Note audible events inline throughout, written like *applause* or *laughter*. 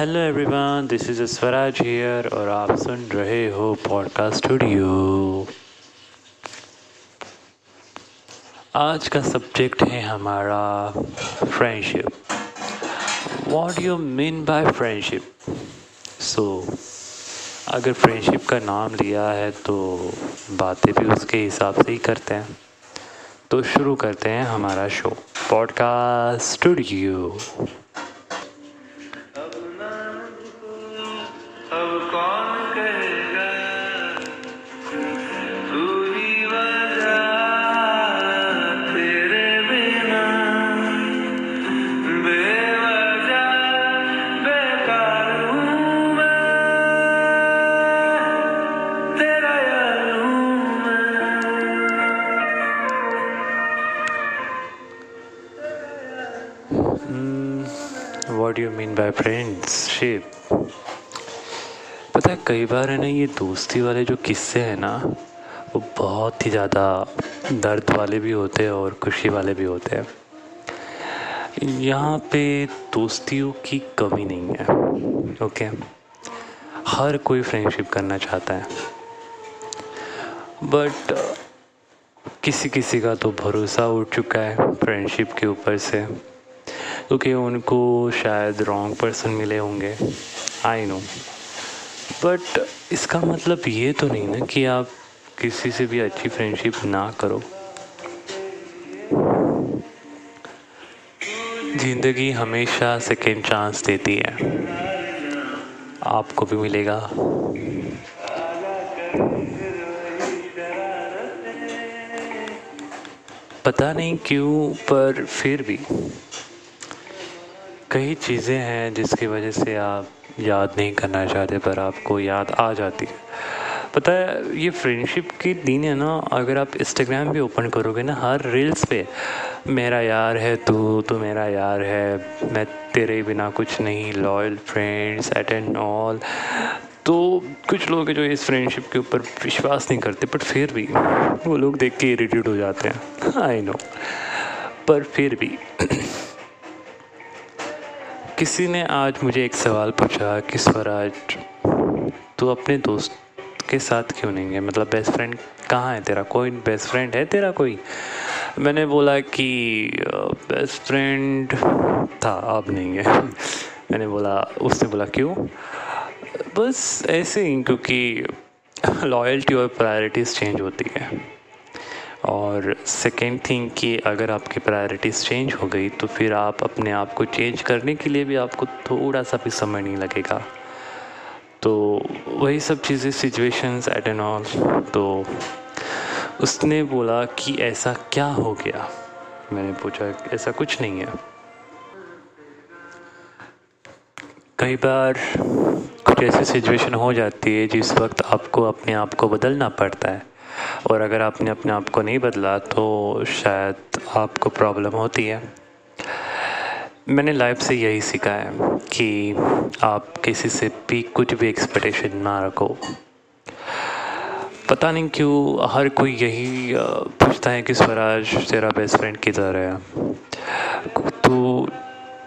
Hello everyone this is Swaraj here और आप सुन रहे हो पॉडकास्ट स्टूडियो आज का सब्जेक्ट है हमारा friendship what you mean by friendship so अगर फ्रेंडशिप का नाम लिया है तो बातें भी उसके हिसाब से ही करते हैं। तो शुरू करते हैं हमारा show podcast studio what you mean by friendship पता है, कई बार है ना, ये दोस्ती वाले जो किस्से हैं ना, वो बहुत ही ज़्यादा दर्द वाले भी होते हैं और खुशी वाले भी होते हैं। यहाँ पे दोस्तियों की कमी नहीं है, ओके? हर कोई फ्रेंडशिप करना चाहता है। बट किसी किसी का तो भरोसा उठ चुका है फ्रेंडशिप के ऊपर से। क्योंकि उनको शायद रॉन्ग पर्सन मिले होंगे। आई नो बट इसका मतलब ये तो नहीं ना कि आप किसी से भी अच्छी फ्रेंडशिप ना करो। ज़िंदगी हमेशा सेकेंड चांस देती है। आपको भी मिलेगा। पता नहीं क्यों, पर फिर भी। कई चीज़ें हैं जिसकी वजह से आप याद नहीं करना चाहते, पर आपको याद आ जाती है। पता है, ये फ्रेंडशिप की दिन है ना, अगर आप इंस्टाग्राम भी ओपन करोगे ना, हर रील्स पे, मेरा यार है तू तू मेरा यार है, मैं तेरे बिना कुछ नहीं loyal friends at end all तो कुछ लोग हैं जो इस फ्रेंडशिप के ऊपर विश्वास नहीं करते बट फिर भी वो लोग देख के इरीटेट हो जाते हैं। आई नो पर फिर भी *clears throat* किसी ने आज मुझे एक सवाल पूछा कि स्वराज, तू अपने दोस्त के साथ क्यों नहीं है? मतलब बेस्ट फ्रेंड कहाँ है तेरा? कोई बेस्ट फ्रेंड है तेरा कोई? मैंने बोला कि बेस्ट फ्रेंड था, अब नहीं है। *laughs* मैंने बोला, उसने बोला, क्यों? बस ऐसे ही, क्योंकि लॉयल्टी और प्रायोरिटीज़ चेंज होती है। और सेकेंड थिंग कि अगर आपकी प्रायोरिटीज़ चेंज हो गई तो फिर आप अपने आप को चेंज करने के लिए भी आपको थोड़ा सा भी समय नहीं लगेगा। तो वही सब चीज़ें सिचुएशंस एट एंड ऑल तो उसने बोला कि ऐसा क्या हो गया? मैंने पूछा, ऐसा कुछ नहीं है। कई बार कुछ ऐसी सिचुएशन हो जाती है जिस वक्त आपको अपने आप को बदलना पड़ता है। और अगर आपने अपने आप को नहीं बदला तो शायद आपको प्रॉब्लम होती है। मैंने लाइफ से यही सीखा है कि आप किसी से भी कुछ भी एक्सपेक्टेशन ना रखो। पता नहीं क्यों हर कोई यही पूछता है कि स्वराज, तेरा बेस्ट फ्रेंड किधर है? तो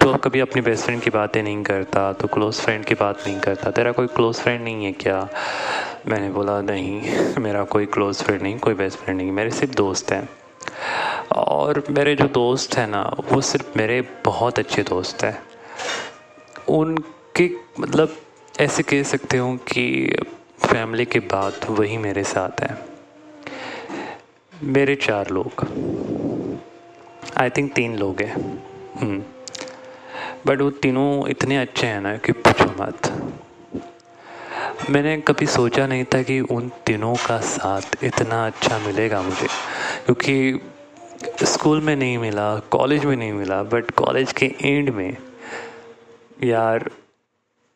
तो कभी अपनी बेस्ट फ्रेंड की बातें नहीं करता तो क्लोज़ फ्रेंड की बात नहीं करता। तेरा कोई क्लोज़ फ्रेंड नहीं है क्या? मैंने बोला, नहीं, मेरा कोई क्लोज़ फ्रेंड नहीं, कोई बेस्ट फ्रेंड नहीं, मेरे सिर्फ़ दोस्त हैं। और मेरे जो दोस्त हैं ना, वो सिर्फ़ मेरे बहुत अच्छे दोस्त हैं। उनके मतलब ऐसे कह सकते हो कि फैमिली के बाद वही मेरे साथ हैं। मेरे चार लोग। आई थिंक तीन लोग हैं। But hmm. वो तीनों इतने अच्छे हैं ना कि पूछो मत। मैंने कभी सोचा नहीं था कि उन तीनों का साथ इतना अच्छा मिलेगा मुझे क्योंकि स्कूल में नहीं मिला कॉलेज में नहीं मिला बट कॉलेज के एंड में यार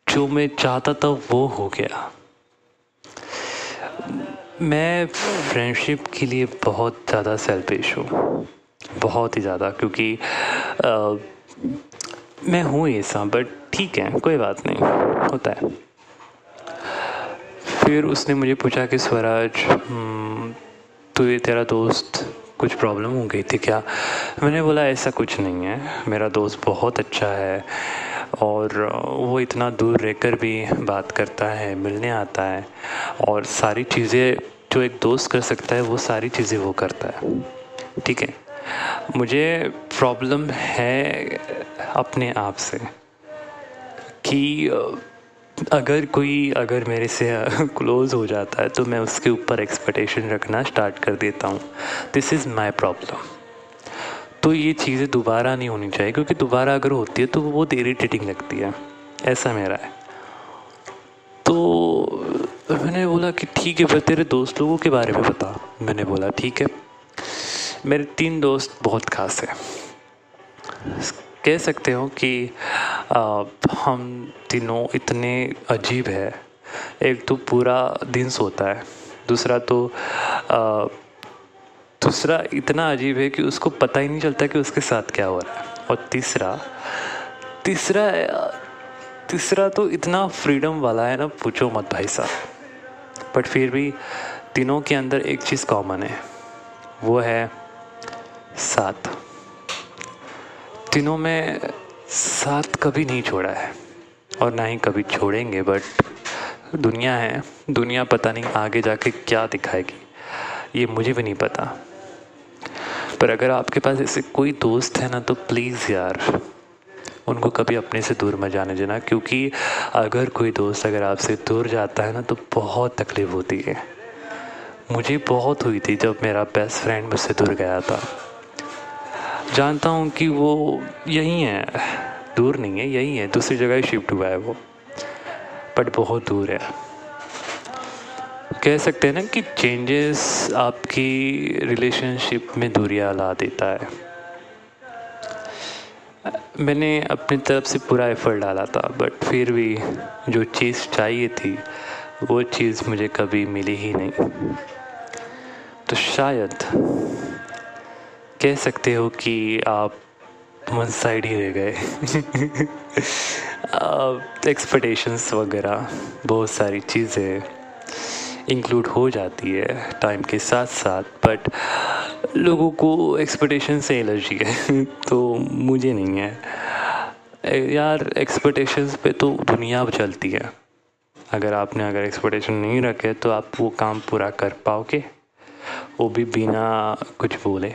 जो मैं चाहता था वो हो गया। मैं फ्रेंडशिप के लिए बहुत ज़्यादा सेल्फिश हूँ बहुत ही ज़्यादा क्योंकि आ, मैं हूँ ऐसा बट ठीक है कोई बात नहीं होता है। फिर उसने मुझे पूछा कि, स्वराज तो ये तेरा दोस्त, कुछ प्रॉब्लम हो गई थी क्या? मैंने बोला, ऐसा कुछ नहीं है, मेरा दोस्त बहुत अच्छा है और वो इतना दूर रहकर भी बात करता है, मिलने आता है और सारी चीज़ें, जो एक दोस्त कर सकता है, वो सारी चीज़ें वो करता है। ठीक है? मुझे प्रॉब्लम है अपने आप से कि अगर कोई, अगर मेरे से क्लोज हो जाता है तो मैं उसके ऊपर एक्सपेक्टेशन रखना स्टार्ट कर देता हूँ। दिस इज़ माई प्रॉब्लम तो ये चीज़ें दोबारा नहीं होनी चाहिए, क्योंकि दोबारा अगर होती है तो वो बहुत इरीटेटिंग लगती है। ऐसा मेरा है। तो मैंने बोला कि ठीक है, फिर तेरे दोस्त लोगों के बारे में बता। मैंने बोला, ठीक है। मेरे तीन दोस्त बहुत खास हैं। कह सकते हो कि हम तीनों इतने अजीब है। एक तो पूरा दिन सोता है, दूसरा तो दूसरा इतना अजीब है कि उसको पता ही नहीं चलता कि उसके साथ क्या हो रहा है। और तीसरा तीसरा तीसरा तो इतना फ्रीडम वाला है ना, पूछो मत भाई साहब। बट फिर भी तीनों के अंदर एक चीज़ कॉमन है, वो है साथ। तीनों में साथ कभी नहीं छोड़ा है और ना ही कभी छोड़ेंगे बट दुनिया है, दुनिया पता नहीं आगे जाके क्या दिखाएगी, ये मुझे भी नहीं पता। पर अगर आपके पास ऐसे कोई दोस्त है ना तो प्लीज़ यार, उनको कभी अपने से दूर मत जाने देना, क्योंकि अगर कोई दोस्त अगर आपसे दूर जाता है ना तो बहुत तकलीफ़ होती है। मुझे बहुत हुई थी जब मेरा बेस्ट फ्रेंड मुझसे दूर गया था। जानता हूँ कि वो यही है। दूर नहीं है, यही है। दूसरी जगह ही शिफ्ट हुआ है वो। बट बहुत दूर है। कह सकते हैं ना कि चेंजेस आपकी रिलेशनशिप में दूरियाँ ला देता है। मैंने अपनी तरफ़ से पूरा एफर्ट डाला था बट फिर भी जो चीज़ चाहिए थी, वो चीज़ मुझे कभी मिली ही नहीं। तो शायद कह सकते हो कि आप वन साइड ही रह गए। *laughs* एक्सपेक्टेशंस वगैरह, बहुत सारी चीज़ें इंक्लूड हो जाती है टाइम के साथ साथ बट लोगों को एक्सपेक्टेशन से एलर्जी है *laughs* तो मुझे नहीं है। यार एक्सपेक्टेशंस पे तो दुनिया चलती है। अगर आपने अगर एक्सपेक्टेशन नहीं रखे तो आप वो काम पूरा कर पाओगे? वो भी बिना कुछ बोले।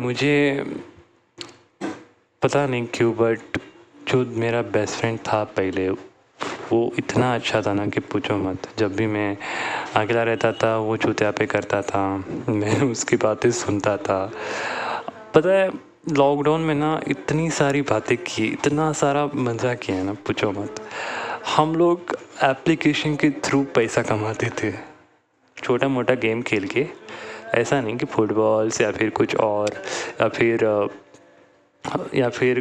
मुझे पता नहीं क्यों बट जो मेरा बेस्ट फ्रेंड था पहले, वो इतना अच्छा था ना कि पूछो मत। जब भी मैं अकेला रहता था, वो चूतिया पे करता था, मैं उसकी बातें सुनता था। पता है लॉकडाउन में ना इतनी सारी बातें की, इतना सारा मज़ा किया ना, पूछो मत। हम लोग एप्लीकेशन के थ्रू पैसा कमाते थे। छोटा मोटा गेम खेल के। ऐसा नहीं कि फुटबॉल्स या फिर कुछ और, या फिर या फिर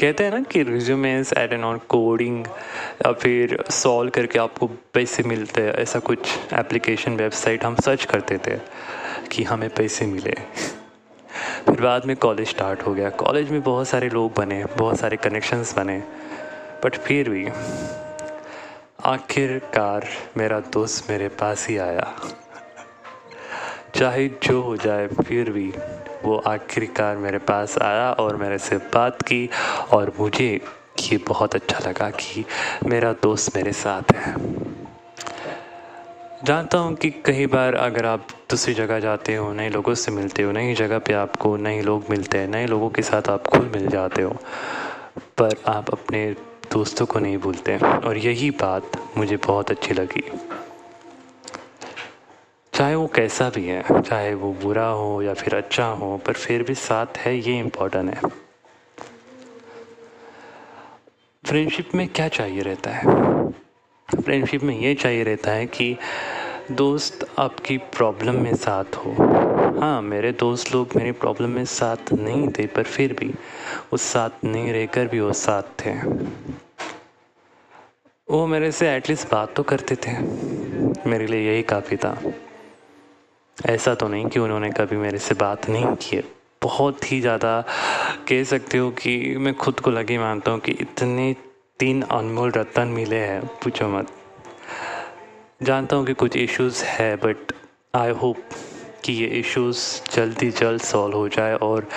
कहते हैं ना कि रिज्यूमेंस एड एन ऑन कोडिंग या फिर सॉल्व करके आपको पैसे मिलते हैं। ऐसा कुछ एप्लीकेशन वेबसाइट हम सर्च करते थे कि हमें पैसे मिले। फिर बाद में कॉलेज स्टार्ट हो गया। कॉलेज में बहुत सारे लोग बने, बहुत सारे कनेक्शंस बने। बट फिर भी आखिरकार मेरा दोस्त मेरे पास ही आया। चाहे जो हो जाए, फिर भी वो आखिरकार मेरे पास आया और मेरे से बात की और मुझे ये बहुत अच्छा लगा कि मेरा दोस्त मेरे साथ है। जानता हूँ कि कई बार अगर आप दूसरी जगह जाते हो, नए लोगों से मिलते हो, नई जगह पे आपको नए लोग मिलते हैं, नए लोगों के साथ आप खुल मिल जाते हो, पर आप अपने दोस्तों को नहीं भूलते और यही बात मुझे बहुत अच्छी लगी। चाहे वो कैसा भी है, चाहे वो बुरा हो या फिर अच्छा हो, पर फिर भी साथ है, ये इम्पोर्टेंट है। फ्रेंडशिप में क्या चाहिए रहता है? फ्रेंडशिप में ये चाहिए रहता है कि दोस्त आपकी प्रॉब्लम में साथ हो। हाँ मेरे दोस्त लोग मेरी प्रॉब्लम में साथ नहीं थे, पर फिर भी उस साथ नहीं रहकर भी वो साथ थे। वो मेरे से एटलीस्ट बात तो करते थे। मेरे लिए यही काफ़ी था। ऐसा तो नहीं कि उन्होंने कभी मेरे से बात नहीं की बहुत ही ज़्यादा कह सकते हो कि मैं खुद को लगी मानता हूँ कि इतने तीन अनमोल रतन मिले हैं, पूछो मत। जानता हूँ कि कुछ इश्यूज़ है बट आई होप कि ये इश्यूज़ जल्दी जल्द सॉल्व हो जाए और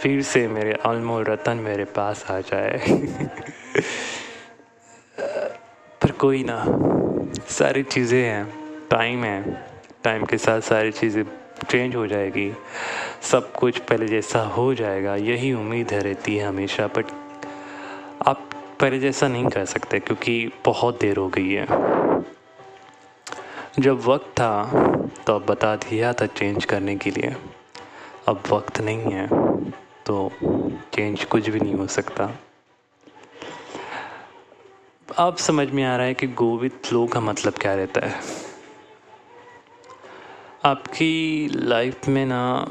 फिर से मेरे अनमोल रतन मेरे पास आ जाए। *laughs* कोई ना। सारी चीज़ें हैं टाइम है। टाइम के साथ सारी चीज़ें चेंज हो जाएगी। सब कुछ पहले जैसा हो जाएगा, यही उम्मीद है, रहती है हमेशा। बट आप पहले जैसा नहीं कर सकते, क्योंकि बहुत देर हो गई है। जब वक्त था तो अब बता दिया था चेंज करने के लिए। अब वक्त नहीं है तो चेंज कुछ भी नहीं हो सकता। अब समझ में आ रहा है कि गो विथ फ्लो का मतलब क्या रहता है। आपकी लाइफ में ना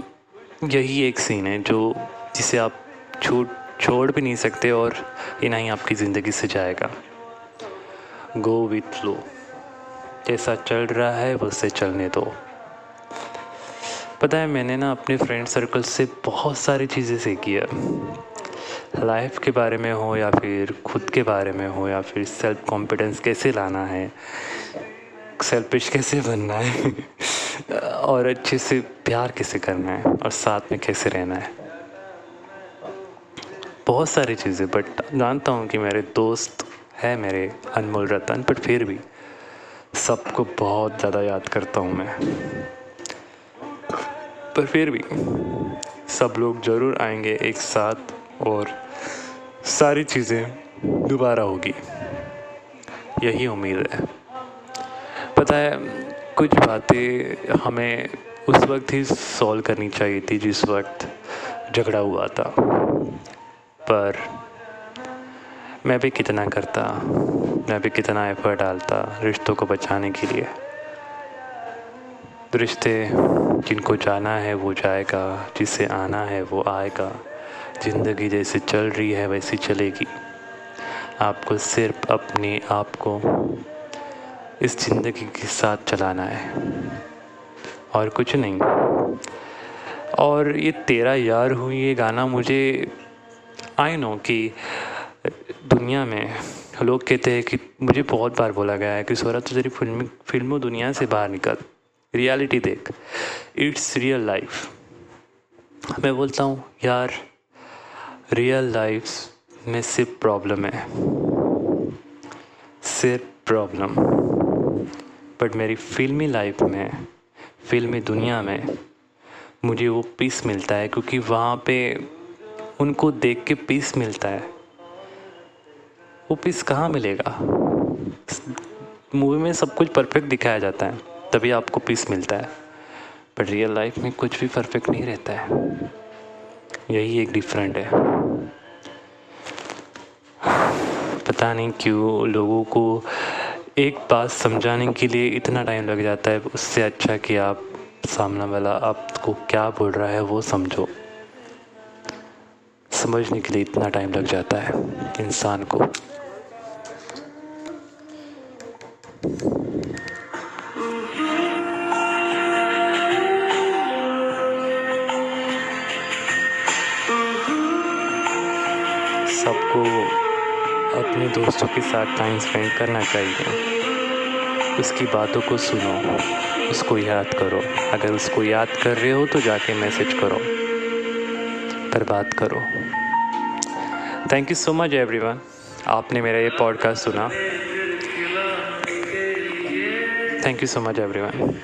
यही एक सीन है जो जिसे आप छूट, छोड़ भी नहीं सकते और ये ना ही आपकी ज़िंदगी से जाएगा। Go with flow. जैसा चल रहा है उससे चलने दो। पता है, मैंने ना अपने फ्रेंड सर्कल से बहुत सारी चीज़ें सीखी है। लाइफ के बारे में हो या फिर खुद के बारे में हो या फिर सेल्फ कॉन्फिडेंस कैसे लाना है सेल्फिश कैसे बनना है, *laughs* और अच्छे से प्यार कैसे करना है और साथ में कैसे रहना है। बहुत सारी चीज़ें बट जानता हूँ कि मेरे दोस्त है मेरे अनमोल रतन बट फिर भी सबको बहुत ज़्यादा याद करता हूँ मैं। पर फिर भी सब लोग ज़रूर आएँगे एक साथ और सारी चीज़ें दोबारा होगी। यही उम्मीद है। पता है, कुछ बातें हमें उस वक्त ही सॉल्व करनी चाहिए थी जिस वक्त झगड़ा हुआ था। पर मैं भी कितना करता, मैं भी कितना एफर्ट डालता रिश्तों को बचाने के लिए। रिश्ते जिनको जाना है वो जाएगा, जिसे आना है वो आएगा। ज़िंदगी जैसे चल रही है वैसी चलेगी। आपको सिर्फ़ अपने आप को इस ज़िंदगी के साथ चलाना है। और कुछ नहीं। और ये तेरा यार हुई ये गाना मुझे आई नो कि दुनिया में लोग कहते हैं कि मुझे बहुत बार बोला गया है कि सौरभ तेरी फ़िल्म, फ़िल्मों दुनिया से बाहर निकल। रियलिटी देख। इट्स रियल लाइफ मैं बोलता हूँ, यार रियल लाइफ में सिर्फ़ प्रॉब्लम है। सिर्फ़ प्रॉब्लम बट मेरी फिल्मी लाइफ में फिल्मी दुनिया में मुझे वो पीस मिलता है क्योंकि वहाँ पे उनको देख के पीस मिलता है। वो पीस कहाँ मिलेगा? मूवी में सब कुछ परफेक्ट दिखाया जाता है, तभी आपको पीस मिलता है। बट रियल लाइफ में कुछ भी परफेक्ट नहीं रहता है। यही एक डिफरेंट है। पता नहीं क्यों लोगों को एक बात समझाने के लिए इतना टाइम लग जाता है, उससे अच्छा कि आप सामना वाला आपको क्या बोल रहा है वो समझो। समझने के लिए इतना टाइम लग जाता है इंसान को। अपने दोस्तों के साथ टाइम स्पेंड करना चाहिए। उसकी बातों को सुनो, उसको याद करो। अगर उसको याद कर रहे हो तो जाके मैसेज करो। पर बात करो। Thank you so much everyone आपने मेरा ये पॉडकास्ट सुना। Thank you so much everyone